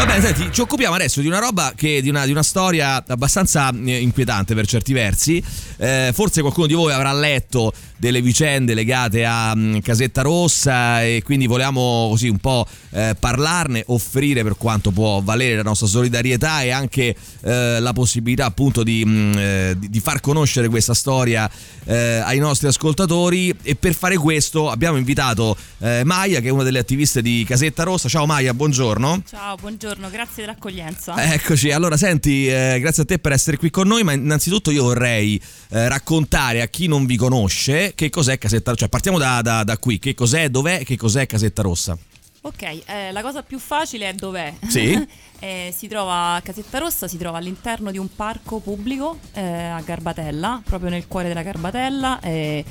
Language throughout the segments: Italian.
Va bene, senti, ci occupiamo adesso di una roba che di una, di una storia abbastanza eh, inquietante per certi versi. Eh, forse qualcuno di voi avrà letto delle vicende legate a um, Casetta Rossa e quindi volevamo così un po' eh, parlarne, offrire per quanto può valere la nostra solidarietà e anche eh, la possibilità appunto di, mh, mm, eh, di, far conoscere questa storia eh, ai nostri ascoltatori e per fare questo abbiamo invitato Maia che è una delle attiviste di Casetta Rossa. Ciao Maia, buongiorno. Ciao, buongiorno, grazie dell'accoglienza. Eccoci, allora senti, grazie a te per essere qui con noi, ma innanzitutto io vorrei raccontare a chi non vi conosce che cos'è Casetta Rossa? Cioè, partiamo da, da, da qui. Che cos'è, dov'è, che cos'è Casetta Rossa? Ok, eh, la cosa più facile è dov'è. Sì. eh, si trova Casetta Rossa, si trova all'interno di un parco pubblico eh, a Garbatella, proprio nel cuore della Garbatella. Eh,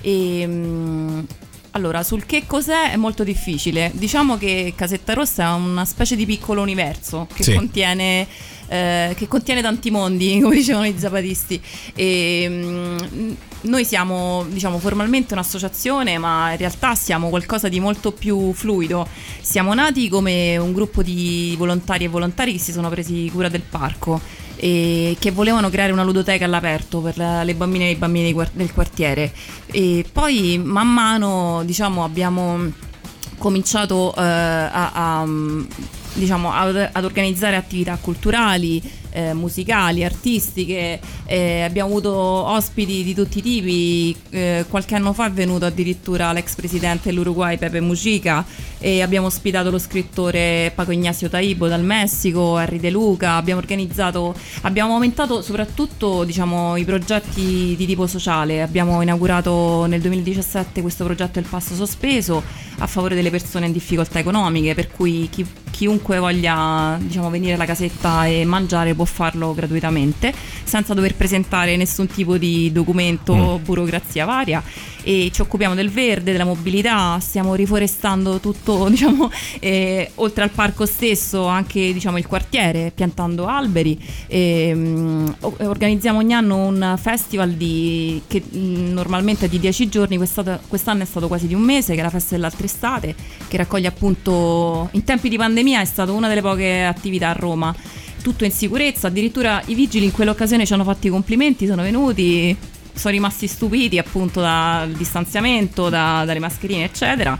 e, mh, mm, allora, sul che cos'è è molto difficile. Diciamo che Casetta Rossa è una specie di piccolo universo che sì. contiene eh, che contiene tanti mondi, come dicevano i zapatisti. E, mh, mm, noi siamo diciamo, formalmente un'associazione, ma in realtà siamo qualcosa di molto più fluido. Siamo nati come un gruppo di volontari e volontari che si sono presi cura del parco e che volevano creare una ludoteca all'aperto per le bambine e i bambini del quartiere. E poi man mano diciamo, abbiamo cominciato uh, a, a diciamo, ad, ad organizzare attività culturali, eh, musicali, artistiche, eh, abbiamo avuto ospiti di tutti i tipi, eh, qualche anno fa è venuto addirittura l'ex presidente dell'Uruguay Pepe Mujica e abbiamo ospitato lo scrittore Paco Ignacio Taibo dal Messico, Henry De Luca, abbiamo organizzato, abbiamo aumentato soprattutto diciamo, i progetti di tipo sociale, abbiamo inaugurato nel 2017 questo progetto Il Passo Sospeso a favore delle persone in difficoltà economiche, per cui chi, chiunque voglia diciamo, venire alla casetta e mangiare può farlo gratuitamente senza dover presentare nessun tipo di documento o mm. burocrazia varia e ci occupiamo del verde, della mobilità, stiamo riforestando tutto, diciamo, eh, oltre al parco stesso, anche diciamo, il quartiere, piantando alberi. E, um, organizziamo ogni anno un festival di, che mm, normalmente è di dieci giorni, quest'anno è stato quasi di un mese, che è la festa dell'altra estate, che raccoglie appunto, in tempi di pandemia è stata una delle poche attività a Roma tutto in sicurezza. Addirittura i vigili in quell'occasione ci hanno fatto i complimenti, sono venuti, sono rimasti stupiti appunto dal distanziamento, da, dalle mascherine, eccetera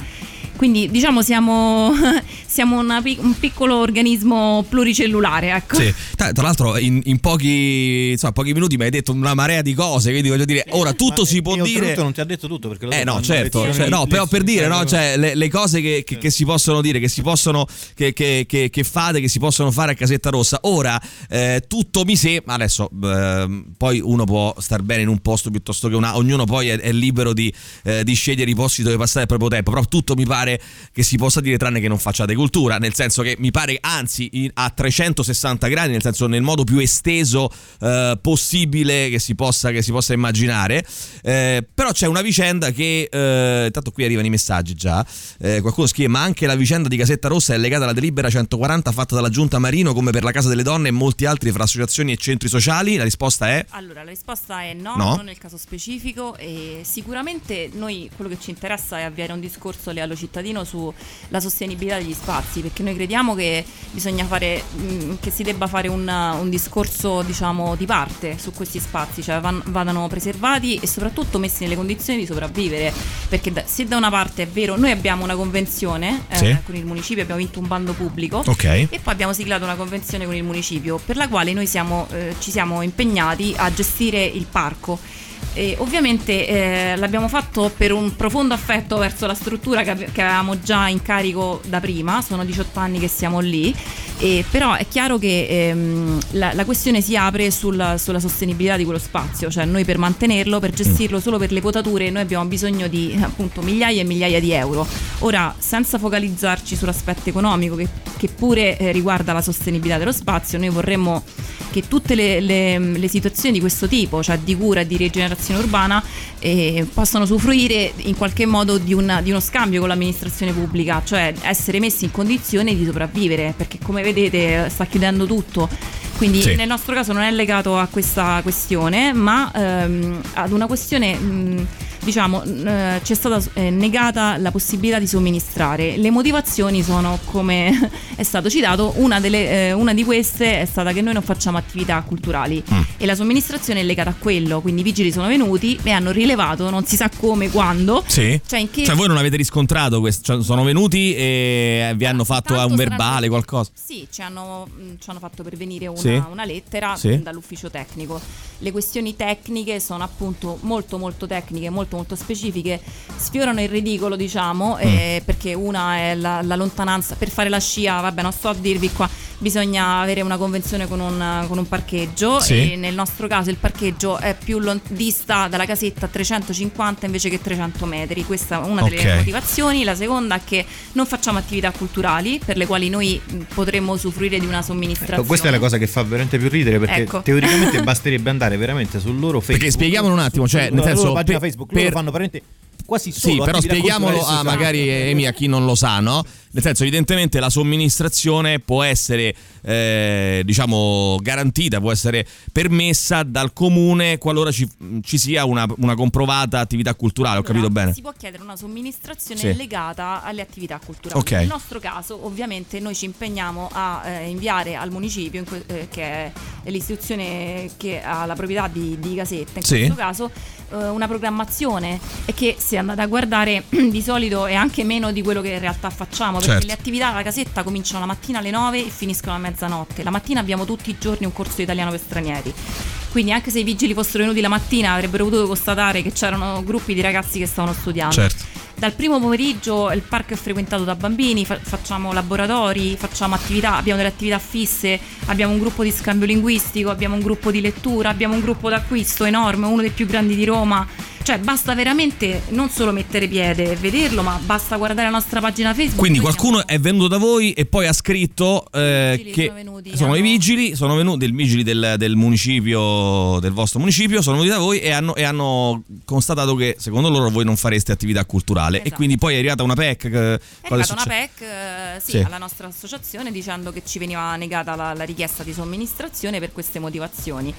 quindi diciamo siamo, siamo una, un piccolo organismo pluricellulare. Ecco. Sì. Tra, tra, l'altro in, in pochi, insomma, pochi, minuti mi hai detto una marea di cose, quindi voglio dire, ora tutto si può dire... non ti ha detto tutto perché... Eh no, certo, cioè, no, però per dire, no, cioè, le, le cose che, che, che, si possono dire, che si possono, che, che, fate, che si possono fare a Casetta Rossa. Ora, eh, tutto mi sembra, adesso eh, poi uno può star bene in un posto piuttosto che una, ognuno poi è, è libero di, eh, di scegliere i posti dove passare il proprio tempo, però tutto mi pare pare che si possa dire tranne che non facciate cultura, nel senso che mi pare anzi a 360 gradi, nel senso nel modo più esteso eh, possibile che si possa, che si possa immaginare. Eh, però c'è una vicenda che, eh, intanto qui arrivano i messaggi già, eh, qualcuno scrive ma anche la vicenda di Casetta Rossa è legata alla delibera 140 fatta dalla Giunta Marino come per la Casa delle Donne e molti altri fra associazioni e centri sociali? La risposta è? Allora, la risposta è no, no? non nel caso specifico e sicuramente noi quello che ci interessa è avviare un discorso leale cittadini cittadino sulla sostenibilità degli spazi, perché noi crediamo che bisogna fare, mm, che si debba fare un, un discorso diciamo di parte su questi spazi, cioè van, vadano preservati e soprattutto messi nelle condizioni di sopravvivere, perché da, se da una parte è vero, noi abbiamo una convenzione eh, sì. con il municipio, abbiamo vinto un bando pubblico okay. e poi abbiamo siglato una convenzione con il municipio per la quale noi siamo, eh, ci siamo impegnati a gestire il parco e ovviamente eh, l'abbiamo fatto per un profondo affetto verso la struttura che, che, avevamo già in carico da prima, sono 18 anni che siamo lì, e, però è chiaro che ehm, la, la, questione si apre sulla, sulla, sostenibilità di quello spazio, cioè noi per mantenerlo, per gestirlo solo per le potature, noi abbiamo bisogno di appunto migliaia e migliaia di euro. Ora, senza focalizzarci sull'aspetto economico che, che pure eh, riguarda la sostenibilità dello spazio, noi vorremmo che tutte le, le, le situazioni di questo tipo, cioè di cura e di rigenerazione urbana, eh, possano usufruire in qualche modo di, una, di, uno scambio con l'amministrazione pubblica, cioè essere messi in condizione di sopravvivere, perché come vedete sta chiudendo tutto Quindi Sì. nel nostro caso non è legato a questa questione, ma ehm, ad una questione, mh, diciamo, eh, ci è stata eh, negata la possibilità di somministrare. Le motivazioni sono, come è stato citato, una, delle, eh, una di queste è stata che noi non facciamo attività culturali Mm. e la somministrazione è legata a quello. Quindi i vigili sono venuti e hanno rilevato, non si sa come, quando. Sì. Cioè, in che Cioè, voi non avete riscontrato questo? Cioè, sono venuti e vi hanno fatto Tanto un saranno- verbale, qualcosa? Sì, ci hanno, mh, ci hanno fatto pervenire una, Sì. una lettera Sì. dall'ufficio tecnico. Le questioni tecniche sono appunto molto molto tecniche, molto molto specifiche, sfiorano il ridicolo diciamo, Mm. eh, perché una è la, la lontananza, per fare la scia, vabbè non sto a dirvi qua, bisogna avere una convenzione con un, con un parcheggio Sì. e nel nostro caso il parcheggio è più lon- dista dalla casetta 350 invece che 300 metri, questa è una delle Ok. motivazioni, la seconda è che non facciamo attività culturali per le quali noi mh, potremmo usufruire di una somministrazione. Ecco, questa è la cosa che fa veramente più ridere perché Ecco. teoricamente basterebbe andare veramente sul loro Facebook. Perché spieghiamolo un attimo, cioè, nel senso, pagina Facebook, per- loro fanno veramente quasi solo Sì, però spieghiamolo a magari Emi, a chi non lo sa, no? Nel senso, evidentemente la somministrazione può essere, eh, diciamo, garantita, può essere permessa dal comune qualora ci, ci sia una, una comprovata attività culturale, ho Allora, capito bene? Si può chiedere una somministrazione Sì. legata alle attività culturali. Ok. Nel nostro caso, ovviamente, noi ci impegniamo a eh, inviare al municipio, in que- eh, che è l'istituzione che ha la proprietà di, di Casetta, in Sì. questo caso, eh, una programmazione e che se andate a guardare di solito è anche meno di quello che in realtà facciamo, perché Certo. le attività alla casetta cominciano la mattina alle 9 e finiscono a mezzanotte. La mattina abbiamo tutti i giorni un corso di italiano per stranieri. Quindi anche se i vigili fossero venuti la mattina avrebbero potuto constatare che c'erano gruppi di ragazzi che stavano studiando. Certo. Dal primo pomeriggio il parco è frequentato da bambini, fa- facciamo laboratori, facciamo attività, abbiamo delle attività fisse, abbiamo un gruppo di scambio linguistico, abbiamo un gruppo di lettura, abbiamo un gruppo d'acquisto enorme, uno dei più grandi di Roma. Cioè basta veramente non solo mettere piede e vederlo, ma basta guardare la nostra pagina Facebook. Quindi qualcuno siamo- è venuto da voi e poi ha scritto eh, vigili che sono venuti, sono i vigili, sono venuti, i vigili del, del municipio, del vostro municipio, sono venuti da voi e hanno, e hanno constatato che secondo loro voi non fareste attività culturale e Esatto. quindi poi è arrivata una PEC. Che, È arrivata una? PEC eh, sì, Sì. alla nostra associazione dicendo che ci veniva negata la, la richiesta di somministrazione per queste motivazioni.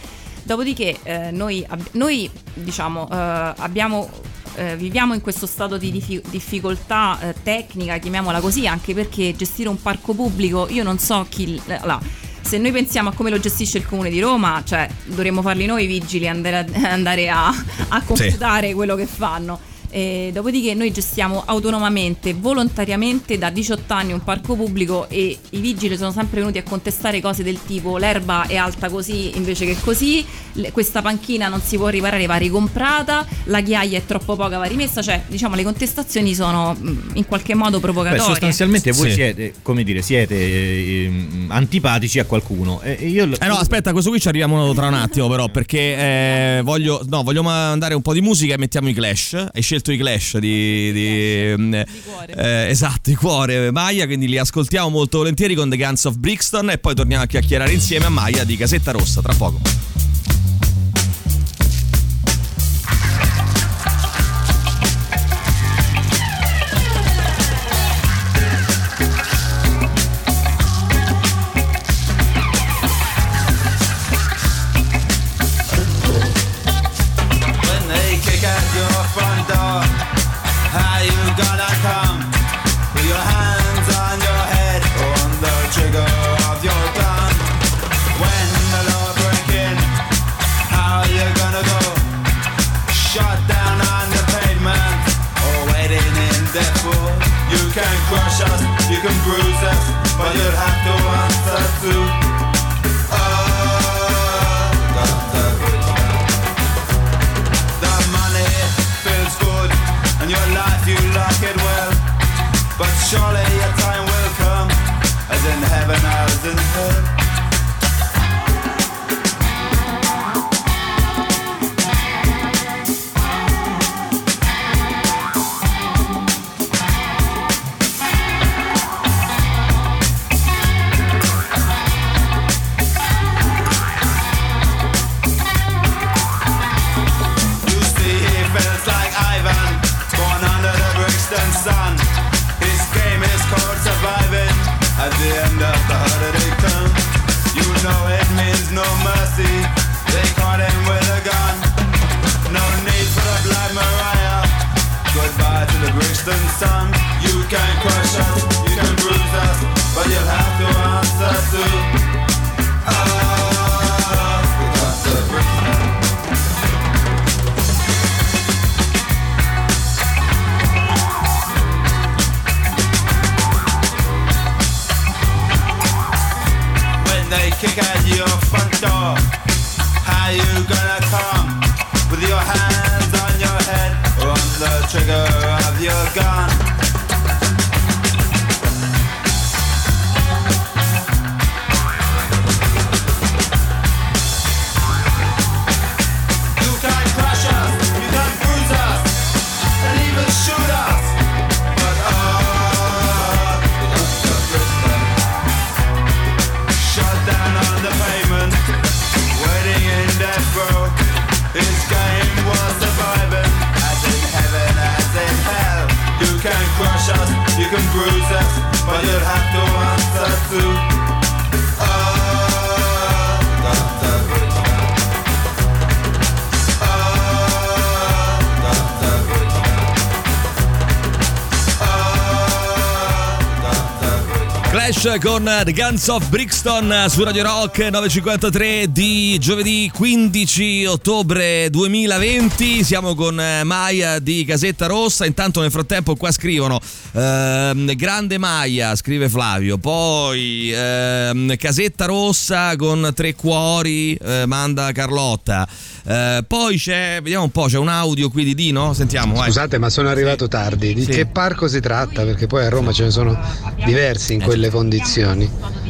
Dopodiché eh, noi, ab- noi, diciamo, eh, abbiamo, eh, viviamo in questo stato di diffi- difficoltà eh, tecnica, chiamiamola così, anche perché gestire un parco pubblico, io non so chi... l- allora, se noi pensiamo a come lo gestisce il comune di Roma, cioè dovremmo farli noi i vigili andare a, andare a, a computare quello che fanno. E dopodiché noi gestiamo autonomamente, volontariamente da 18 anni un parco pubblico e i vigili sono sempre venuti a contestare cose del tipo l'erba è alta così invece che così, le- questa panchina non si può riparare, va ricomprata, la ghiaia è troppo poca, va rimessa, cioè diciamo le contestazioni sono mh, in qualche modo Beh, provocatorie. sostanzialmente voi Sì. siete, come dire, siete eh, antipatici a qualcuno. E io Eh no, aspetta, questo qui ci arriviamo tra un attimo, però, perché eh, voglio, no, voglio mandare un po' di musica e mettiamo i Clash. Hai scelto i Clash di. di, mm, Di cuore. eh, esatto, di cuore Maya, quindi li ascoltiamo molto volentieri con The Guns of Brixton e poi torniamo a chiacchierare insieme a Maya di Casetta Rossa tra poco. Can bruise but you'd have to answer to. Oh. The money feels good, and your life you like it well. But surely your time will come, as in heaven as in hell. Con The Guns of Brixton su Radio Rock 953 di giovedì 15 ottobre 2020. Siamo con eh, Maia di Casetta Rossa. Intanto nel frattempo qua scrivono ehm, Grande Maia, scrive Flavio. Poi ehm, Casetta Rossa con tre cuori, eh, manda Carlotta. Eh, poi c'è, vediamo un po', c'è un audio qui di Dino. Sentiamo, vai. Scusate, ma sono arrivato tardi. Di Sì. che parco si tratta? Perché poi a Roma ce ne sono diversi in quelle condizioni.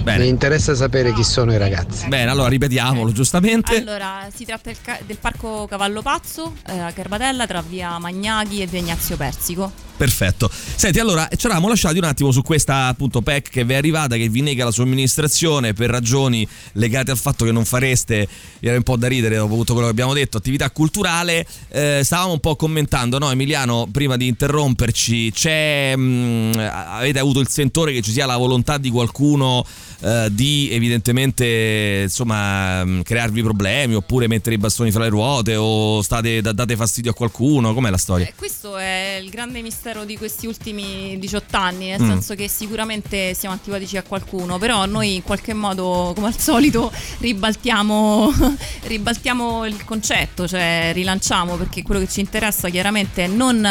Bene. Mi interessa sapere chi sono i ragazzi. Bene, allora ripetiamolo giustamente. Allora, si tratta del, ca- del parco Cavallo Pazzo eh, a Garbatella tra via Magnaghi e via Ignazio Persico. Perfetto. Senti, allora ci eravamo lasciati un attimo su questa appunto PEC che vi è arrivata, che vi nega la somministrazione per ragioni legate al fatto che non fareste, era un po' da ridere dopo tutto quello che abbiamo detto, attività culturale. Eh, stavamo un po' commentando, no Emiliano, prima di interromperci, c'è, mh, avete avuto il sentore che ci sia la volontà di qualcuno eh, di evidentemente insomma mh, crearvi problemi oppure mettere i bastoni fra le ruote o state, da- date fastidio a qualcuno? Com'è la storia? Eh, questo è il grande mistero di questi ultimi 18 anni, nel Mm. senso che sicuramente siamo antipatici a qualcuno, però noi in qualche modo, come al solito, ribaltiamo, ribaltiamo il concetto, cioè rilanciamo, perché quello che ci interessa chiaramente è non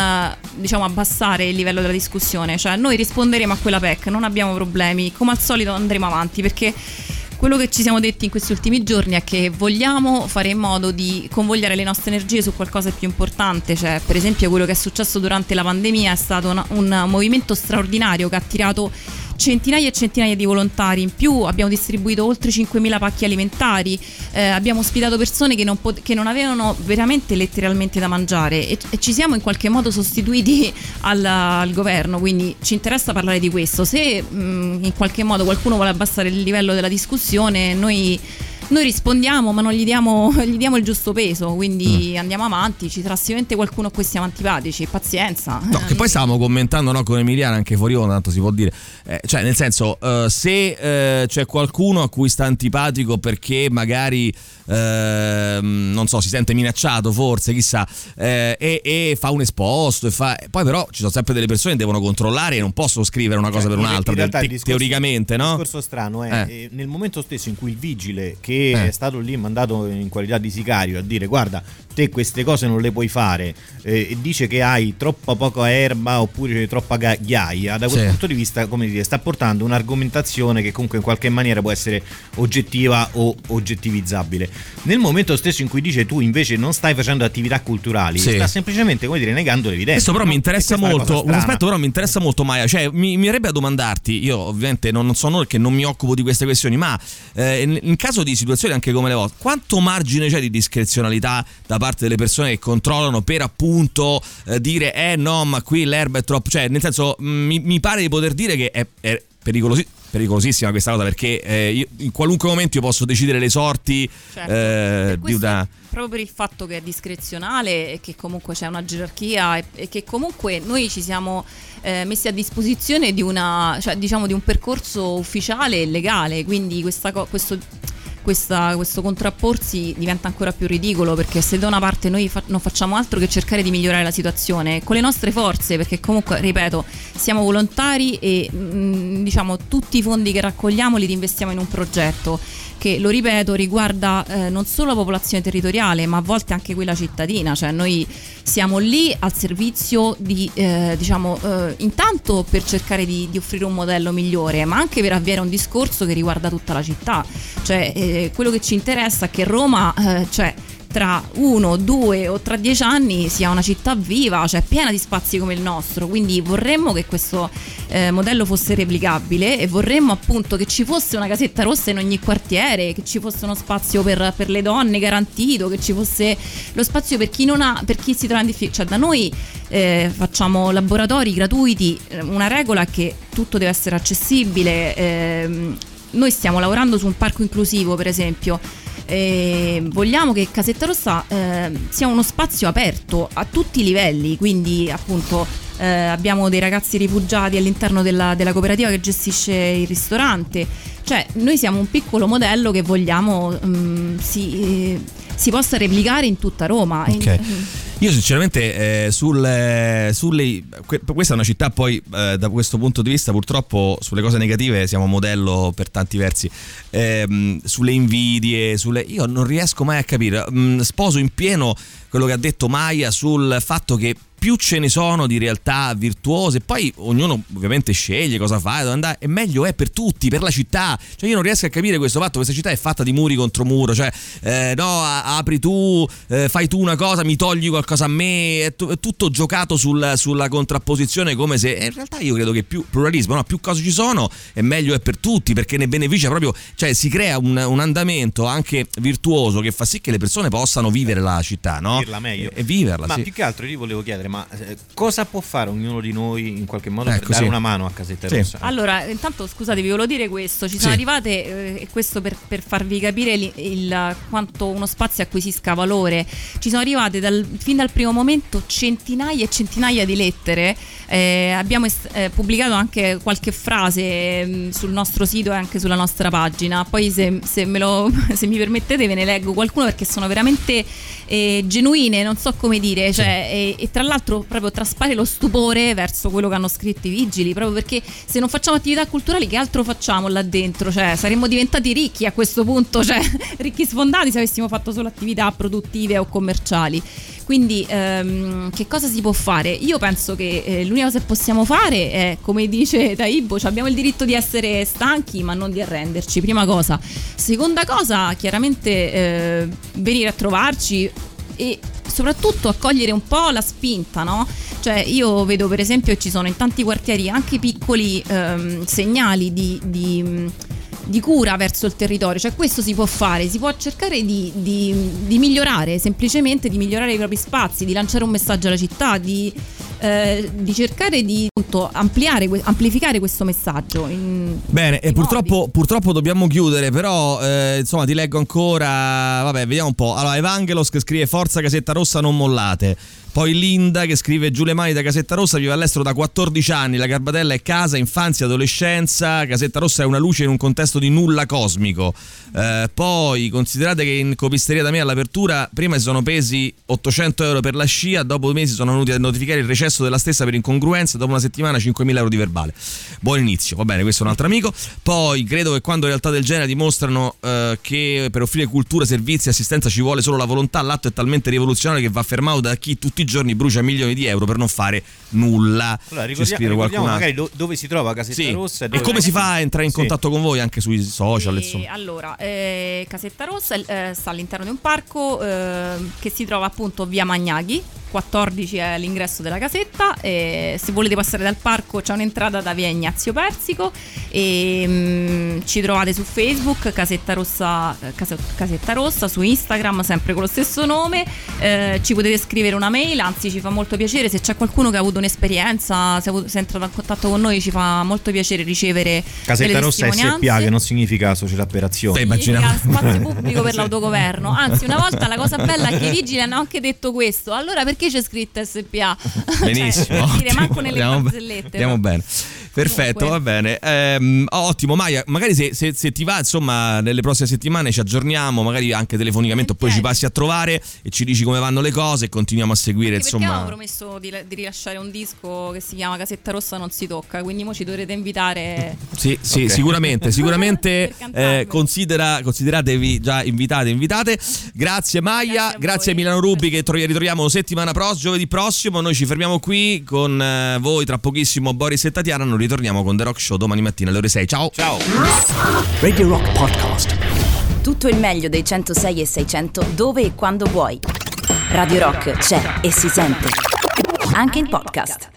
diciamo, abbassare il livello della discussione, cioè noi risponderemo a quella PEC, non abbiamo problemi, come al solito andremo avanti, perché quello che ci siamo detti in questi ultimi giorni è che vogliamo fare in modo di convogliare le nostre energie su qualcosa di più importante, cioè per esempio quello che è successo durante la pandemia è stato una- un movimento straordinario che ha attirato centinaia e centinaia di volontari in più, abbiamo distribuito oltre 5.000 pacchi alimentari, eh, abbiamo ospitato persone che non, pot- che non avevano veramente letteralmente da mangiare e, e ci siamo in qualche modo sostituiti al, al governo, quindi ci interessa parlare di questo. Se mh, in qualche modo qualcuno vuole abbassare il livello della discussione, noi... Noi rispondiamo, ma non gli diamo, gli diamo il giusto peso, quindi Mm. andiamo avanti. Ci sarà sicuramente qualcuno a cui siamo antipatici. Pazienza. No, che poi stavamo commentando no, con Emiliano anche fuori onda, tanto si può dire. Eh, cioè, nel senso, eh, se eh, c'è qualcuno a cui sta antipatico perché magari ehm, non so, si sente minacciato, forse, chissà, eh, e, e fa un esposto, e fa- poi però ci sono sempre delle persone che devono controllare e non possono scrivere una cosa Cioè, per un'altra, te- discorso- teoricamente, no? Il discorso strano è Eh. eh, nel momento stesso in cui il vigile che Eh. è stato lì mandato in qualità di sicario a dire guarda te queste cose non le puoi fare eh, e dice che hai troppa poca erba oppure troppa ghiaia da quel Sì. punto di vista come dire sta portando un'argomentazione che comunque in qualche maniera può essere oggettiva o oggettivizzabile nel momento stesso in cui dice tu invece non stai facendo attività culturali Sì. sta semplicemente come dire negando l'evidenza Questo però no? mi interessa molto. Un aspetto però mi interessa molto, Maia. Cioè, mi, mi verrebbe a domandarti, io ovviamente non, non sono che non mi occupo di queste questioni, ma eh, in, in caso di situazioni anche come le vostre, quanto margine c'è di discrezionalità da parte delle persone che controllano per appunto eh, dire eh no, ma qui l'erba è troppo. Cioè, nel senso, mh, mi, mi pare di poter dire che è, è pericolosi- pericolosissima questa cosa perché eh, io- in qualunque momento io posso decidere le sorti Certo. eh, di una. Proprio per il fatto che è discrezionale e che comunque c'è una gerarchia e, che comunque noi ci siamo eh, messi a disposizione di una, cioè, diciamo di un percorso ufficiale e legale, quindi questa questo questa- questo contrapporsi diventa ancora più ridicolo perché se da una parte noi fa- non facciamo altro che cercare di migliorare la situazione con le nostre forze, perché comunque, ripeto, siamo volontari e mm, diciamo tutti i fondi che raccogliamo li investiamo in un progetto che, lo ripeto, riguarda eh, non solo la popolazione territoriale, ma a volte anche quella cittadina, cioè noi siamo lì al servizio di, eh, diciamo, eh, intanto per cercare di, di offrire un modello migliore, ma anche per avviare un discorso che riguarda tutta la città. Cioè, eh, quello che ci interessa è che Roma, eh, cioè, tra uno, due o tra dieci anni sia una città viva, cioè piena di spazi come il nostro. Quindi vorremmo che questo eh, modello fosse replicabile e vorremmo appunto che ci fosse una casetta rossa in ogni quartiere, che ci fosse uno spazio per, per le donne garantito, che ci fosse lo spazio per chi, non ha, per chi si trova in difficoltà. Cioè da noi eh, facciamo laboratori gratuiti, una regola è che tutto deve essere accessibile. ehm, noi stiamo lavorando su un parco inclusivo, per esempio. E vogliamo che Casetta Rossa eh, sia uno spazio aperto a tutti i livelli, quindi appunto eh, abbiamo dei ragazzi rifugiati all'interno della, della cooperativa che gestisce il ristorante, cioè noi siamo un piccolo modello che vogliamo mm, si, eh, si possa replicare in tutta Roma. Ok. Io sinceramente eh, sul, eh, sulle, que- questa è una città poi eh, da questo punto di vista purtroppo sulle cose negative siamo modello per tanti versi, Ehm, sulle invidie, sulle, io non riesco mai a capire, Mm, sposo in pieno quello che ha detto Maia sul fatto che più ce ne sono di realtà virtuose, poi ognuno ovviamente sceglie cosa fare, dove andare, e meglio è per tutti, per la città. Cioè io non riesco a capire questo fatto, questa città è fatta di muri contro muro, cioè eh, no, apri tu, eh, fai tu una cosa, mi togli qualcosa a me, è, tu- è tutto giocato sul- sulla contrapposizione come se e in realtà io credo che più pluralismo, no, più cose ci sono e meglio è per tutti, perché ne beneficia proprio, cioè si crea un, un andamento anche virtuoso che fa sì che le persone possano vivere la città, no? Viverla meglio. E, e viverla, Ma sì. più che altro io volevo chiedere, ma eh, cosa può fare ognuno di noi in qualche modo Ecco, per dare sì. una mano a Casetta Sì. Rossa? Allora, intanto scusate, vi volevo dire questo, ci sono Sì. arrivate, eh, e questo per, per farvi capire il, il- quanto uno spazio acquisisca valore, ci sono arrivate dal- fin dal primo momento centinaia e centinaia di lettere, eh, abbiamo est- eh, pubblicato anche qualche frase mm, sul nostro sito e anche sulla nostra pagina, poi se, se me lo- se mi permettete ve ne leggo qualcuno perché sono veramente eh, genuine, non so come dire, cioè, e, e tra l'altro proprio traspare lo stupore verso quello che hanno scritto i vigili, proprio perché se non facciamo attività culturali che altro facciamo là dentro? Cioè saremmo diventati ricchi a questo punto, cioè ricchi sfondati se avessimo fatto solo attività produttive o commerciali. Quindi ehm, che cosa si può fare? Io penso che eh, l'unica cosa che possiamo fare è, come dice Taibo, cioè abbiamo il diritto di essere stanchi ma non di arrenderci, prima cosa. Seconda cosa, chiaramente eh, venire a trovarci e soprattutto accogliere un po' la spinta, no? Cioè io vedo per esempio che ci sono in tanti quartieri anche piccoli ehm, segnali di, di, di cura verso il territorio, cioè questo si può fare, si può cercare di, di- di migliorare, semplicemente di migliorare i propri spazi, di lanciare un messaggio alla città, di, eh, di cercare di appunto, ampliare, amplificare questo messaggio. Bene, e purtroppo, purtroppo dobbiamo chiudere, però eh, insomma ti leggo ancora, vabbè vediamo un po'. Allora Evangelos che scrive Forza Casetta Rossa non mollate. Poi Linda che scrive Giù le mani da Casetta Rossa, vive all'estero da 14 anni, la Garbatella è casa, infanzia, adolescenza, Casetta Rossa è una luce in un contesto di nulla cosmico. Eh, poi considerate che in copisteria da me all'apertura prima si sono pesi 800 euro per la scia, dopo due mesi sono venuti a notificare il recesso della stessa per incongruenza, dopo una settimana 5.000 euro di verbale. Buon inizio, va bene, questo è un altro amico. Poi credo che quando realtà del genere dimostrano eh, che per offrire cultura, servizi e assistenza ci vuole solo la volontà, l'atto è talmente rivoluzionario che va fermato da chi tutti i giorni brucia milioni di euro per non fare nulla. Allora, ricordia- ricordiamo magari do- dove si trova Casetta Sì. Rossa E dove- come si fa a entrare in Sì. contatto con voi anche sui social? E Insomma. allora, eh, Casetta Rossa eh, sta all'interno di un parco eh, che si trova appunto via Magnaghi. 14 è l'ingresso della casetta. E se volete passare dal parco c'è un'entrata da via Ignazio Persico. E mm, ci trovate su Facebook Casetta Rossa, eh, Case- Casetta Rossa, su Instagram, sempre con lo stesso nome. Eh, ci potete scrivere una mail, anzi ci fa molto piacere se c'è qualcuno che ha avuto un'esperienza, se, è entrato in contatto con noi, ci fa molto piacere ricevere Casetta Rossa. SPA che non significa società per azione. Significa spazio pubblico per l'autogoverno. Anzi, una volta la cosa bella è che i vigili hanno anche detto questo. Allora perché c'è scritto SPA? Benissimo. Cioè, dire, manco nelle barzellette. Andiamo bene. Perfetto, Comunque. va bene. Ehm, ottimo, Maia. Magari se, se- se ti va, insomma, nelle prossime settimane ci aggiorniamo, magari anche telefonicamente, oppure ci passi a trovare e ci dici come vanno le cose e continuiamo a seguire, Anche insomma. avevo promesso di, di rilasciare un disco che si chiama Casetta Rossa non si tocca, quindi mo ci dovrete invitare. Sì, sì, Ok. sicuramente, sicuramente eh, considera, consideratevi già invitate, invitate. Grazie Maia, Grazie a grazie, a. Milano Rubi che tro- ritroviamo settimana prossima, giovedì prossimo. Noi ci fermiamo qui con eh, voi tra pochissimo Boris e Tatiana, noi ritorniamo con The Rock Show domani mattina alle ore 6. Ciao. Ciao. Radio Rock Podcast. Tutto il meglio dei 106 e 600 dove e quando vuoi. Radio Rock c'è e si sente. Anche in podcast.